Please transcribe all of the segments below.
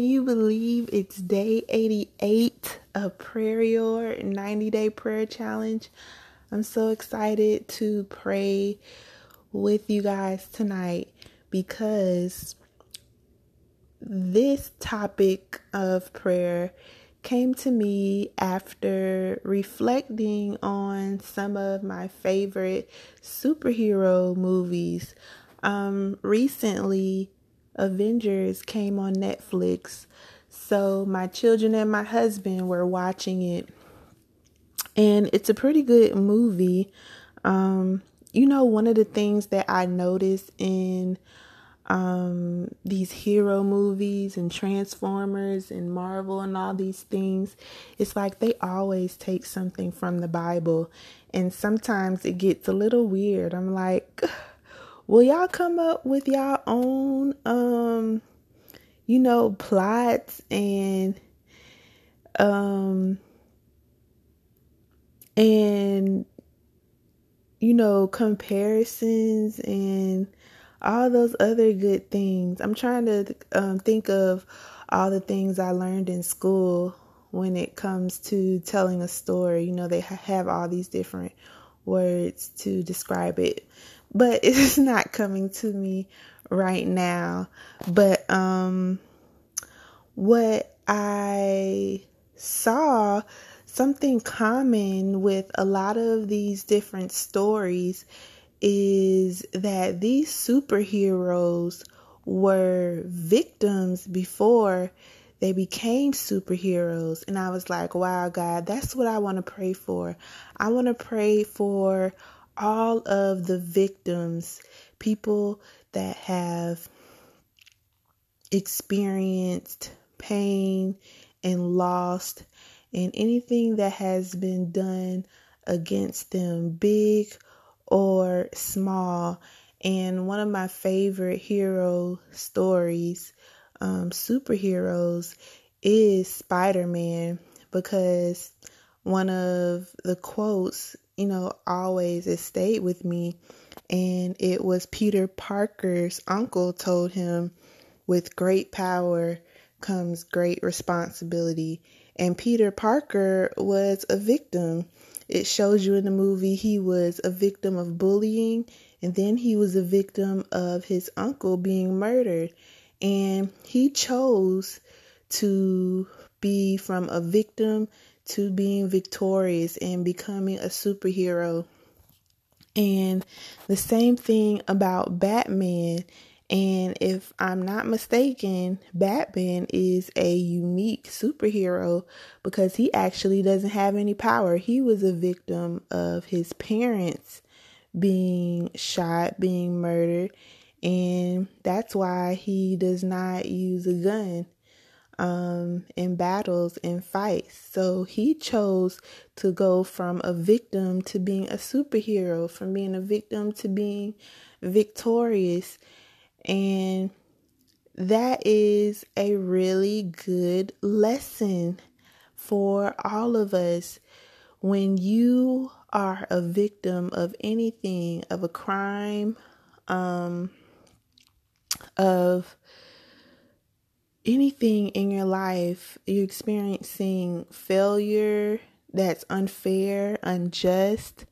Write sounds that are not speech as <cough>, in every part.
Can you believe it's day 88 of Prayer Your 90 Day Prayer Challenge? I'm so excited to pray with you guys tonight because this topic of prayer came to me after reflecting on some of my favorite superhero movies. Um, recently, Avengers came on Netflix. So my children and my husband were watching it. And it's a pretty good movie. Um, you know, one of the things that I noticed in um, these hero movies and Transformers and Marvel and all these things, it's like they always take something from the Bible. And sometimes it gets a little weird. I'm like, will y'all come up with y'all own um you know plots and um and you know comparisons and all those other good things? I'm trying to um, think of all the things i learned in school when it comes to telling a story. You know they have all these different words to describe it but <laughs> it's not coming to me right now. But um what I saw something common with a lot of these different stories is that these superheroes were victims before they became superheroes. And I was like, wow, God, that's what I want to pray for. I want to pray for all of the victims, people that have experienced pain and lost, and anything that has been done against them, big or small. And one of my favorite hero stories, um, superheroes, is Spider Man because one of the quotes you know, always it stayed with me. And it was Peter Parker's uncle told him, with great power comes great responsibility. And Peter Parker was a victim. It shows you in the movie he was a victim of bullying, and then he was a victim of his uncle being murdered. And he chose to be from a victim to being victorious and becoming a superhero. And the same thing about Batman. And if I'm not mistaken, Batman is a unique superhero because he actually doesn't have any power. He was a victim of his parents being shot, being murdered, and that's why he does not use a gun um, in battles and fights. So he chose to go from a victim to being a superhero, from being a victim to being victorious. And that is a really good lesson for all of us. When you are a victim of anything, of a crime, um, of anything in your life you're experiencing failure that's unfair, unjust,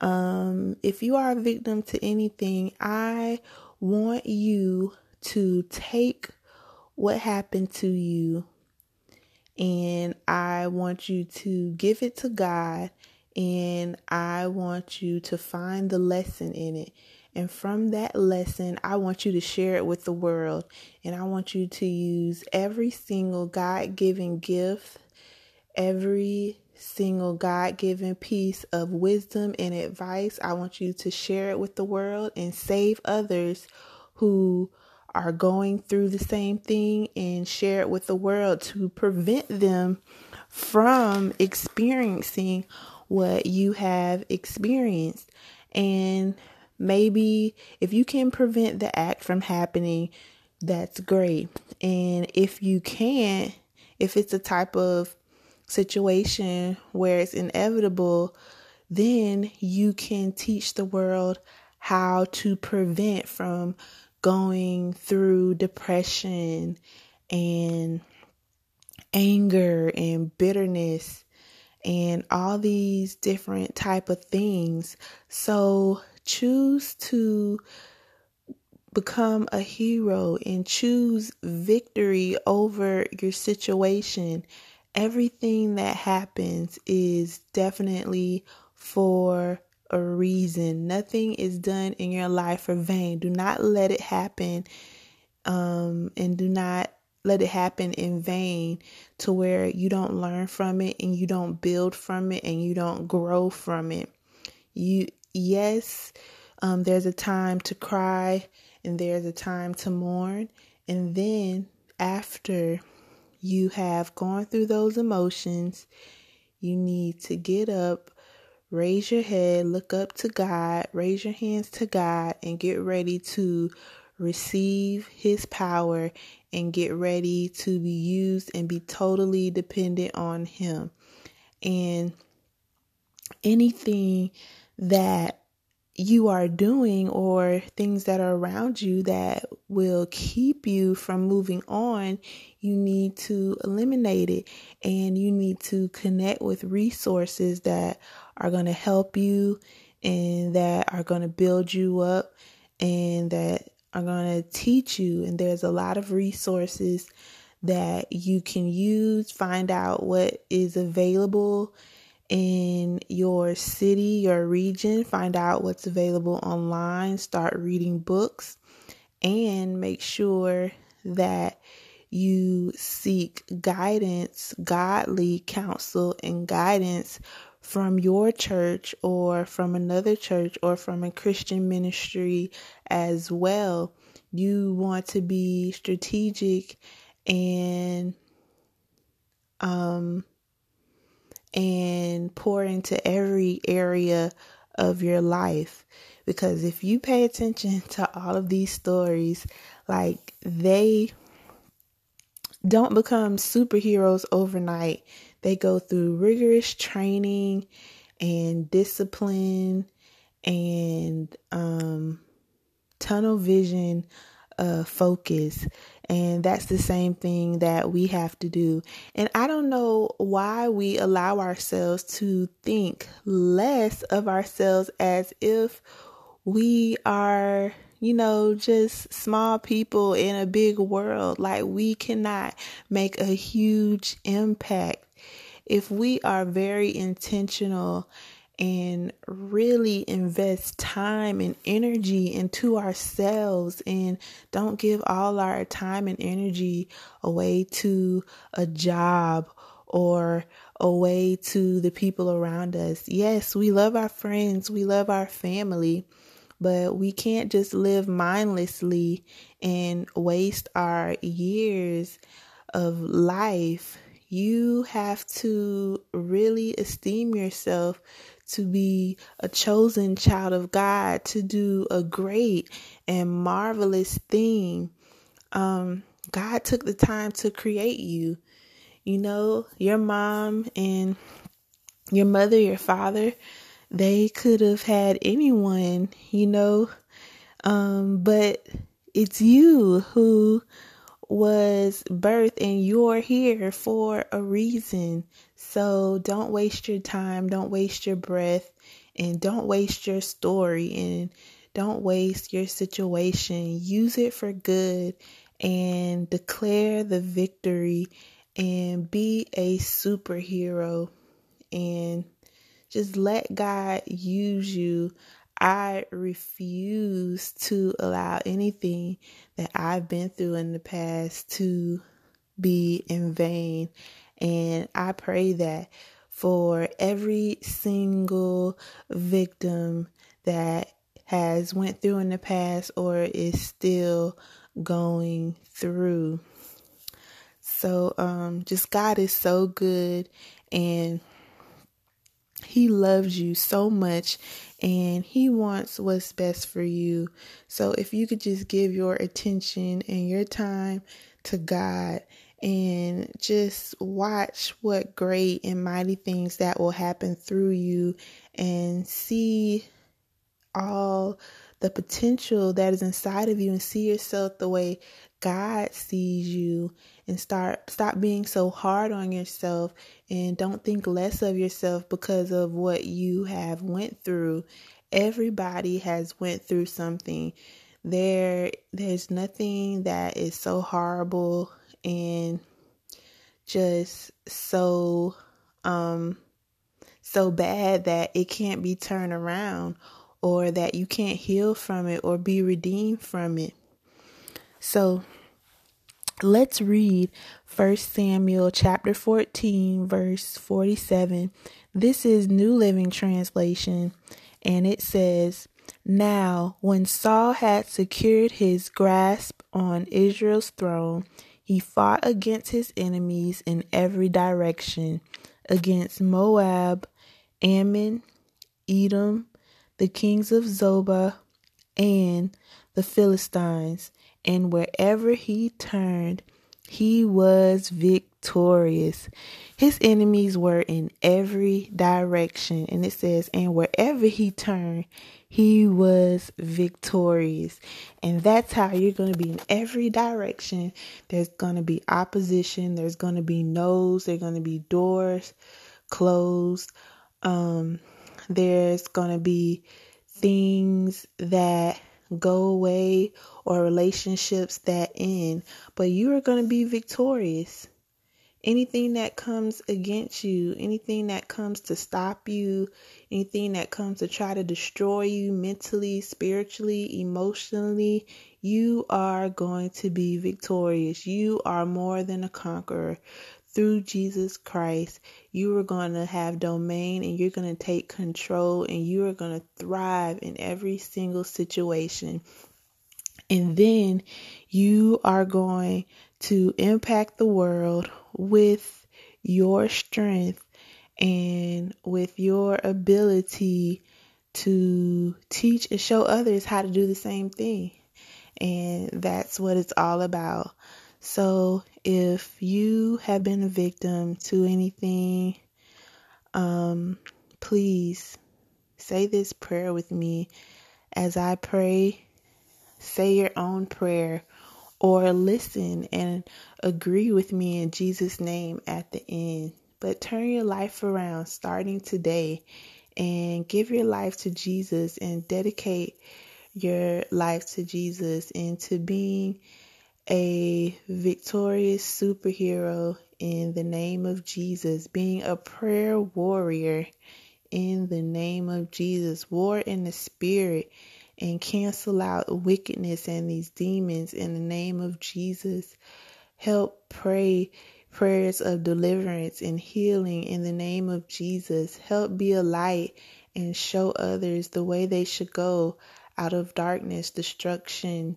um, if you are a victim to anything, I want you to take what happened to you and I want you to give it to God and I want you to find the lesson in it. And from that lesson, I want you to share it with the world. And I want you to use every single God given gift, every single God given piece of wisdom and advice. I want you to share it with the world and save others who are going through the same thing and share it with the world to prevent them from experiencing what you have experienced. And maybe if you can prevent the act from happening, that's great. And if you can't, if it's a type of situation where it's inevitable, then you can teach the world how to prevent from going through depression and anger and bitterness and all these different type of things. So choose to become a hero and choose victory over your situation. Everything that happens is definitely for a reason. Nothing is done in your life for vain. Do not let it happen um, and do not let it happen in vain to where you don't learn from it and you don't build from it and you don't grow from it. You yes, um, there's a time to cry and there's a time to mourn, and then after you have gone through those emotions, you need to get up, raise your head, look up to God, raise your hands to God, and get ready to receive His power and get ready to be used and be totally dependent on Him. And anything that you are doing or things that are around you that will keep you from moving on, you need to eliminate it and you need to connect with resources that are going to help you and that are going to build you up and that are going to teach you. And there's a lot of resources that you can use, find out what is available in your city, your region, find out what's available online, start reading books, and make sure that you seek guidance, godly counsel, and guidance from your church or from another church or from a Christian ministry as well. You want to be strategic and um and pour into every area of your life because if you pay attention <laughs> to all of these stories like they don't become superheroes overnight they go through rigorous training and discipline and um, tunnel vision uh, focus. And that's the same thing that we have to do. And I don't know why we allow ourselves to think less of ourselves as if we are, you know, just small people in a big world. Like we cannot make a huge impact if we are very intentional and really invest time and energy into ourselves and don't give all our time and energy away to a job or away to the people around us. Yes, we love our friends, we love our family, but we can't just live mindlessly and waste our years of life you have to really esteem yourself to be a chosen child of God, to do a great and marvelous thing. Um, God took the time to create you. You know, your mom and your mother, your father, they could have had anyone, you know, um, but it's you who was birthed and you're here for a reason. So don't waste your time, don't waste your breath, and don't waste your story and don't waste your situation. Use it for good and declare the victory and be a superhero and just let God use you I refuse to allow anything that I've been through in the past to be in vain. And I pray that for every single victim that has went through in the past or is still going through. So um just God is so good and he loves you so much and He wants what's best for you. So if you could just give your attention and your time to God and just watch what great and mighty things that will happen through you and see all the potential that is inside of you and see yourself the way God sees you and start stop being so hard on yourself and don't think less of yourself because of what you have went through. Everybody has went through something. There there's nothing that is so horrible and just so um so bad that it can't be turned around or that you can't heal from it or be redeemed from it. So let's read 1 Samuel chapter 14 verse 47. This is New Living Translation and it says, "Now when Saul had secured his grasp on Israel's throne, he fought against his enemies in every direction, against Moab, Ammon, Edom, the kings of Zobah, and the Philistines, and wherever he turned, he was victorious. His enemies were in every direction, and it says, and wherever he turned, he was victorious. And that's how you're going to be in every direction. There's going to be opposition, there's going to be no's, there's going to be doors closed. Um, there's going to be things that go away or relationships that end, but you are going to be victorious. Anything that comes against you, anything that comes to stop you, anything that comes to try to destroy you mentally, spiritually, emotionally, you are going to be victorious. You are more than a conqueror through Jesus Christ, you are going to have domain and you're going to take control and you are going to thrive in every single situation. And then you are going to impact the world with your strength and with your ability to teach and show others how to do the same thing. And that's what it's all about. So if you have been a victim to anything, um, please say this prayer with me as I pray. Say your own prayer or listen and agree with me in Jesus' name at the end. But turn your life around starting today and give your life to Jesus and dedicate your life to Jesus into being a victorious superhero in the name of Jesus, being a prayer warrior in the name of Jesus, war in the spirit, and cancel out wickedness and these demons in the name of Jesus. Help pray prayers of deliverance and healing in the name of Jesus. Help be a light and show others the way they should go out of darkness, destruction,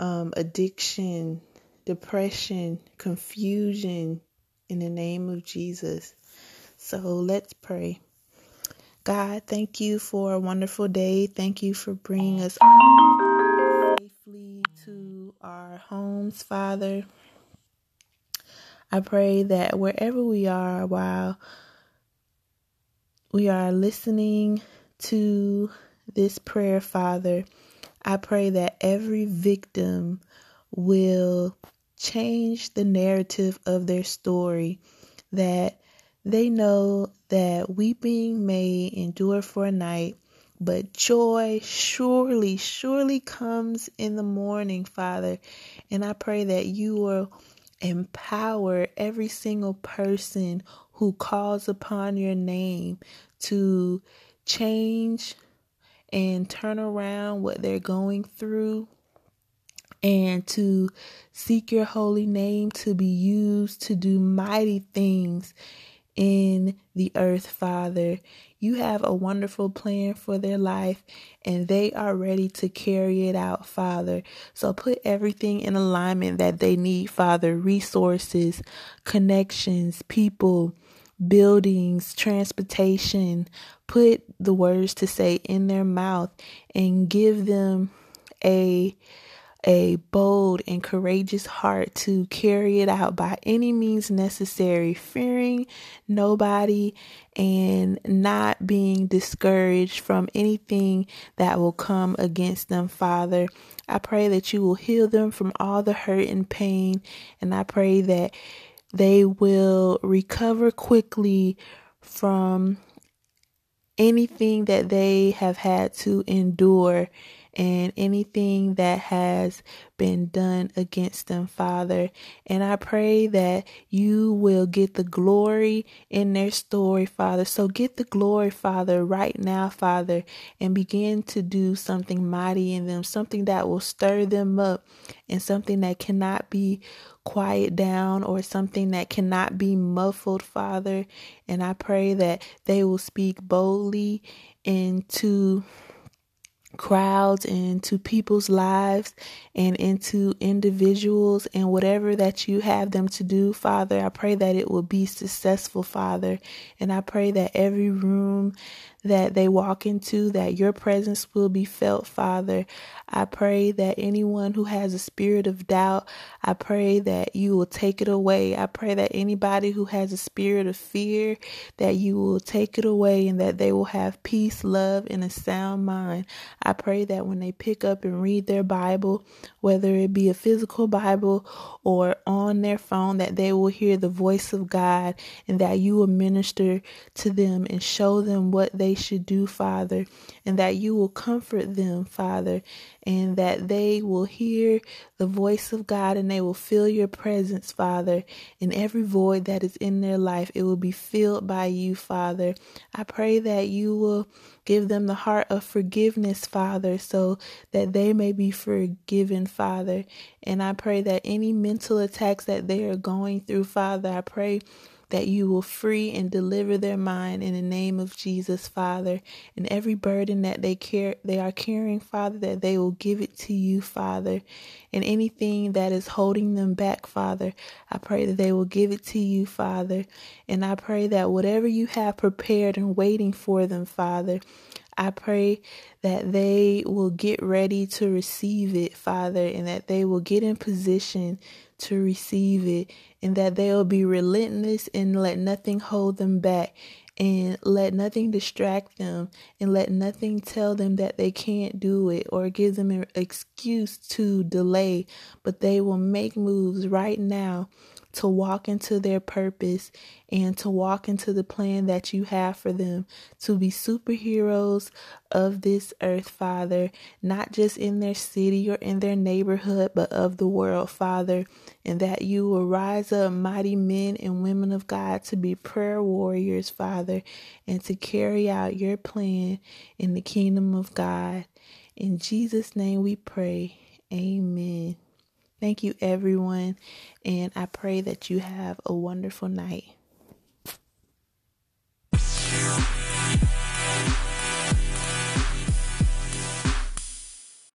um, addiction, depression, confusion in the name of Jesus. So let's pray. God, thank you for a wonderful day. Thank you for bringing us safely to our homes, Father. I pray that wherever we are while we are listening to this prayer, Father, I pray that every victim will change the narrative of their story, that they know that weeping may endure for a night, but joy surely, surely comes in the morning, Father. And I pray that you will empower every single person who calls upon your name to change and turn around what they're going through and to seek your holy name to be used to do mighty things in the earth, Father. You have a wonderful plan for their life and they are ready to carry it out, Father. So put everything in alignment that they need, Father resources, connections, people, buildings, transportation. Put the words to say in their mouth and give them a a bold and courageous heart to carry it out by any means necessary, fearing nobody and not being discouraged from anything that will come against them, Father. I pray that you will heal them from all the hurt and pain, and I pray that they will recover quickly from anything that they have had to endure and anything that has been done against them, Father. And I pray that you will get the glory in their story, Father. So get the glory, Father, right now, Father, and begin to do something mighty in them, something that will stir them up, and something that cannot be quiet down or something that cannot be muffled, Father. And I pray that they will speak boldly into crowds and to people's lives and into individuals and whatever that you have them to do, Father. I pray that it will be successful, Father. And I pray that every room that they walk into, that your presence will be felt, Father. I pray that anyone who has a spirit of doubt, I pray that you will take it away. I pray that anybody who has a spirit of fear, that you will take it away and that they will have peace, love, and a sound mind. I pray that when they pick up and read their Bible, whether it be a physical Bible or on their phone, that they will hear the voice of God and that you will minister to them and show them what they should do, Father, and that you will comfort them, Father, and that they will hear the voice of God and they will feel your presence, Father. In every void that is in their life, it will be filled by you, Father. I pray that you will give them the heart of forgiveness, Father, so that they may be forgiven, Father. And I pray that any mental attacks that they are going through, Father, I pray that you will free and deliver their mind in the name of Jesus, Father. And every burden that they care they are carrying, Father, that they will give it to you, Father. And anything that is holding them back, Father, I pray that they will give it to you, Father. And I pray that whatever you have prepared and waiting for them, Father, I pray that they will get ready to receive it, Father, and that they will get in position to receive it, and that they'll be relentless and let nothing hold them back, and let nothing distract them, and let nothing tell them that they can't do it or give them an excuse to delay, but they will make moves right now to walk into their purpose and to walk into the plan that you have for them to be superheroes of this earth, Father, not just in their city or in their neighborhood, but of the world, Father, and that you will rise up mighty men and women of God to be prayer warriors, Father, and to carry out your plan in the kingdom of God. In Jesus' name we pray. Amen. Thank you, everyone. And I pray that you have a wonderful night.